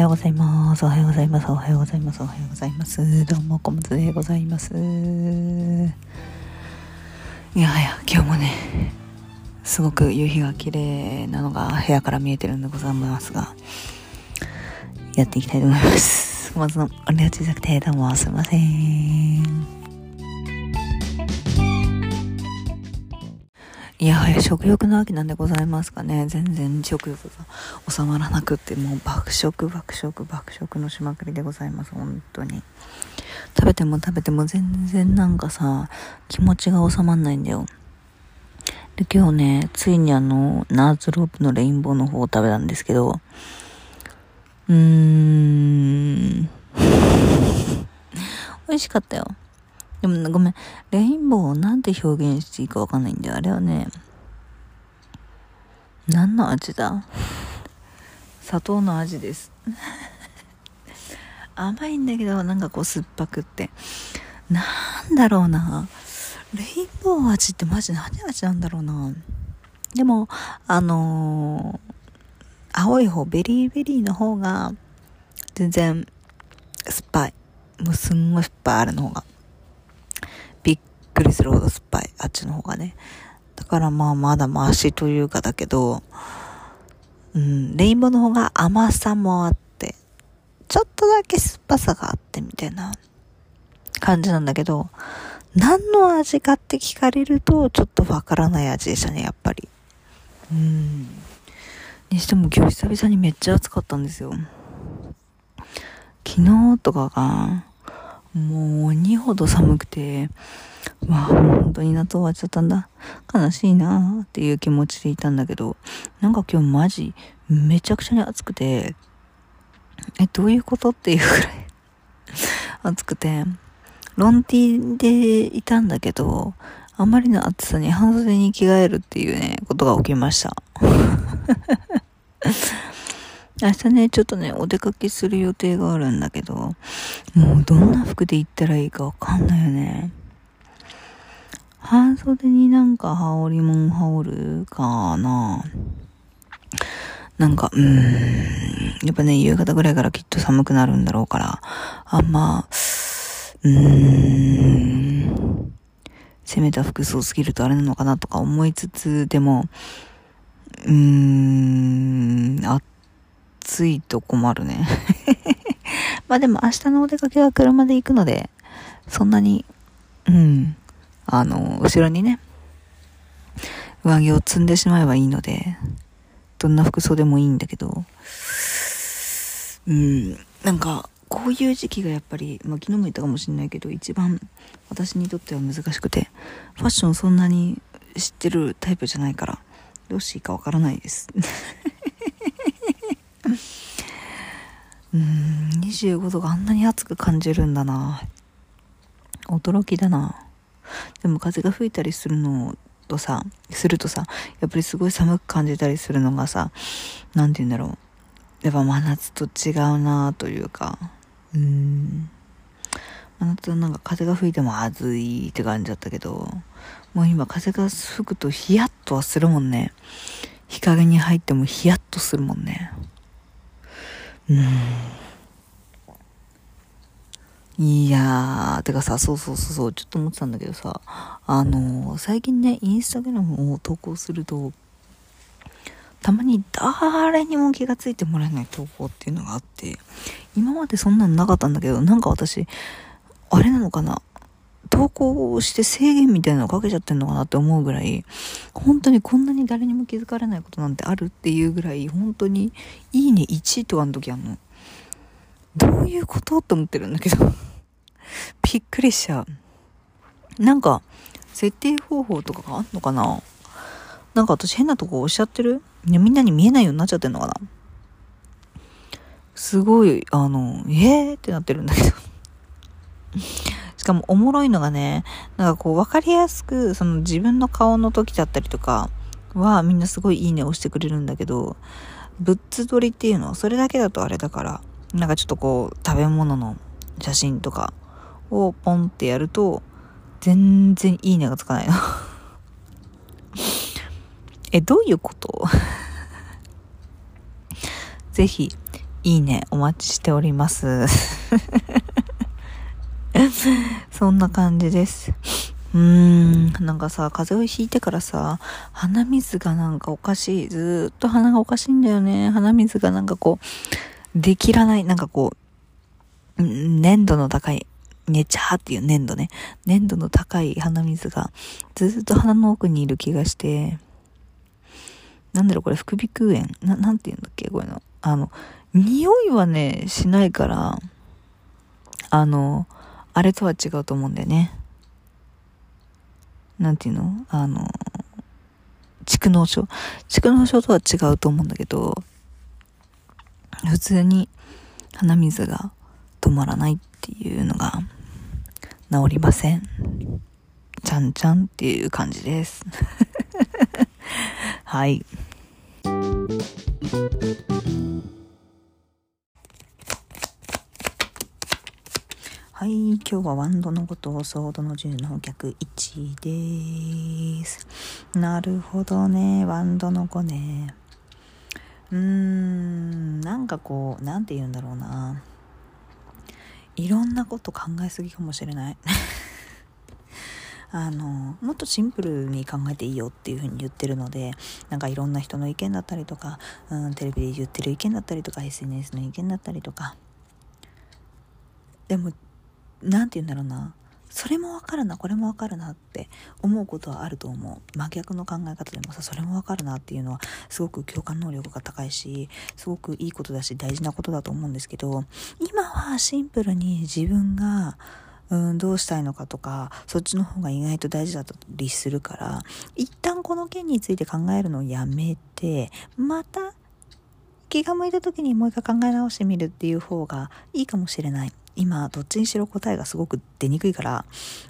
ようございます。おはようございます。おはようございます。おはようございます。どうも、小松でございます。いやはや、今日もね、すごく夕日が綺麗なのが部屋から見えてるんでございますが、やっていきたいと思います。まずのお礼を小さくて、どうもすいません。いやはや食欲の秋なんでございますかね。全然食欲が収まらなくって、もう爆食、爆食、爆食のしまくりでございます。本当に。食べても食べても全然なんかさ、気持ちが収まんないんだよ。で、今日ね、ついにあの、ナーズロープのレインボーの方を食べたんですけど、うーん、美味しかったよ。でもごめん、レインボーをなんて表現していいかわかんないんだよ。あれはね、何の味だ？砂糖の味です。甘いんだけど、なんかこう酸っぱくって。なんだろうな。レインボー味ってマジ何味なんだろうな。でも、あのー、青い方、ベリーベリーの方が、全然、酸っぱい。もうすんごい酸っぱい、あれの方が。くりするほど酸っぱい。あっちの方がね。だからまあまだマシというかだけど、うん、レインボーの方が甘さもあって、ちょっとだけ酸っぱさがあってみたいな感じなんだけど、何の味かって聞かれるとちょっとわからない味でしたね、やっぱり。うん。にしても今日久々にめっちゃ暑かったんですよ。昨日とかが、もう鬼ほど寒くて、わあ、本当に夏終わっちゃったんだ。悲しいなーっていう気持ちでいたんだけど、なんか今日マジ、めちゃくちゃに暑くて、え、どういうことっていうくらい 暑くて、ロンティでいたんだけど、あまりの暑さに半袖に着替えるっていうね、ことが起きました。明日ね、ちょっとね、お出かけする予定があるんだけど、もうどんな服で行ったらいいかわかんないよね。半袖になんか羽織もん羽織るかな。なんか、うーん、やっぱね、夕方ぐらいからきっと寒くなるんだろうから、あんま、うーん、攻めた服装すぎるとあれなのかなとか思いつつ、でも、うーん、暑いと困るね。まあでも明日のお出かけは車で行くので、そんなに、うん、あの、後ろにね、上着を積んでしまえばいいので、どんな服装でもいいんだけど、うん、なんか、こういう時期がやっぱり、まあ、昨日も言ったかもしれないけど、一番私にとっては難しくて、ファッションそんなに知ってるタイプじゃないから、どうしていいかわからないです。うん、25度があんなに暑く感じるんだな。驚きだな。でも風が吹いたりするのとさ、するとさ、やっぱりすごい寒く感じたりするのがさ、なんて言うんだろう。やっぱ真夏と違うなというか、うん。真夏はなんか風が吹いても暑いって感じだったけど、もう今風が吹くとヒヤッとはするもんね。日陰に入ってもヒヤッとするもんね。うん。いやー、てかさ、そうそうそうそう、ちょっと思ってたんだけどさ、あのー、最近ね、インスタグラムを投稿すると、たまに誰にも気がついてもらえない投稿っていうのがあって、今までそんなのなかったんだけど、なんか私、あれなのかな投稿して制限みたいなのをかけちゃってんのかなって思うぐらい、本当にこんなに誰にも気づかれないことなんてあるっていうぐらい、本当に、いいね1とかの時あの。どういうこと？って思ってるんだけど。びっくりしちゃう。なんか、設定方法とかがあんのかな？なんか私変なとこ押しちゃってる？みんなに見えないようになっちゃってんのかな？すごい、あの、えーってなってるんだけど。しかもおもろいのがね、なんかこう分かりやすく、その自分の顔の時だったりとかはみんなすごいいいね押してくれるんだけど、ブッツ撮りっていうのは、それだけだとあれだから、なんかちょっとこう食べ物の写真とかをポンってやると、全然いいねがつかないの え、どういうこと？ぜひ、いいね、お待ちしております。そんな感じです。うーん、なんかさ、風邪をひいてからさ、鼻水がなんかおかしい。ずっと鼻がおかしいんだよね。鼻水がなんかこう、できらない、なんかこう、粘度の高い、ねちゃーっていう粘度ね。粘度の高い鼻水が、ずっと鼻の奥にいる気がして、なんだろう、これ、副鼻腔炎？な、なんて言うんだっけ？こういうの。あの、匂いはね、しないから、あの、あれとは違うと思うんだよね。なんていうの？あの、蓄膿症？蓄膿症とは違うと思うんだけど、普通に鼻水が止まらないっていうのが治りません。ちゃんちゃんっていう感じです。はい。はい、今日はワンドのことをソードの10の逆1です。なるほどね、ワンドの5ね。うーん、なんかこう、なんて言うんだろうな。いろんなこと考えすぎかもしれない。あのもっとシンプルに考えていいよっていうふうに言ってるのでなんかいろんな人の意見だったりとか、うん、テレビで言ってる意見だったりとか SNS の意見だったりとかでも何て言うんだろうなそれもわかるなこれもわかるなって思うことはあると思う。真逆の考え方でもさそれもわかるなっていうのはすごく共感能力が高いしすごくいいことだし大事なことだと思うんですけど今はシンプルに自分がうんどうしたいのかとかそっちの方が意外と大事だったりするから一旦この件について考えるのをやめてまた気が向いた時にもう一回考え直してみるっていう方がいいかもしれない。今どっちにしろ答えがすごく出にくいから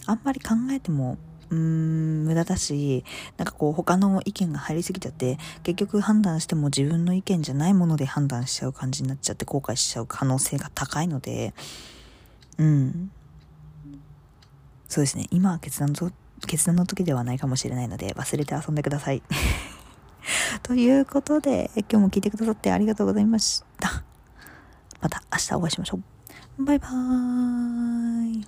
あんまり考えてもうーん無駄だしなんかこう他の意見が入りすぎちゃって結局判断しても自分の意見じゃないもので判断しちゃう感じになっちゃって後悔しちゃう可能性が高いのでうん。そうですね。今は決断と決断の時ではないかもしれないので忘れて遊んでください。ということで今日も聞いてくださってありがとうございました。また明日お会いしましょう。バイバーイ。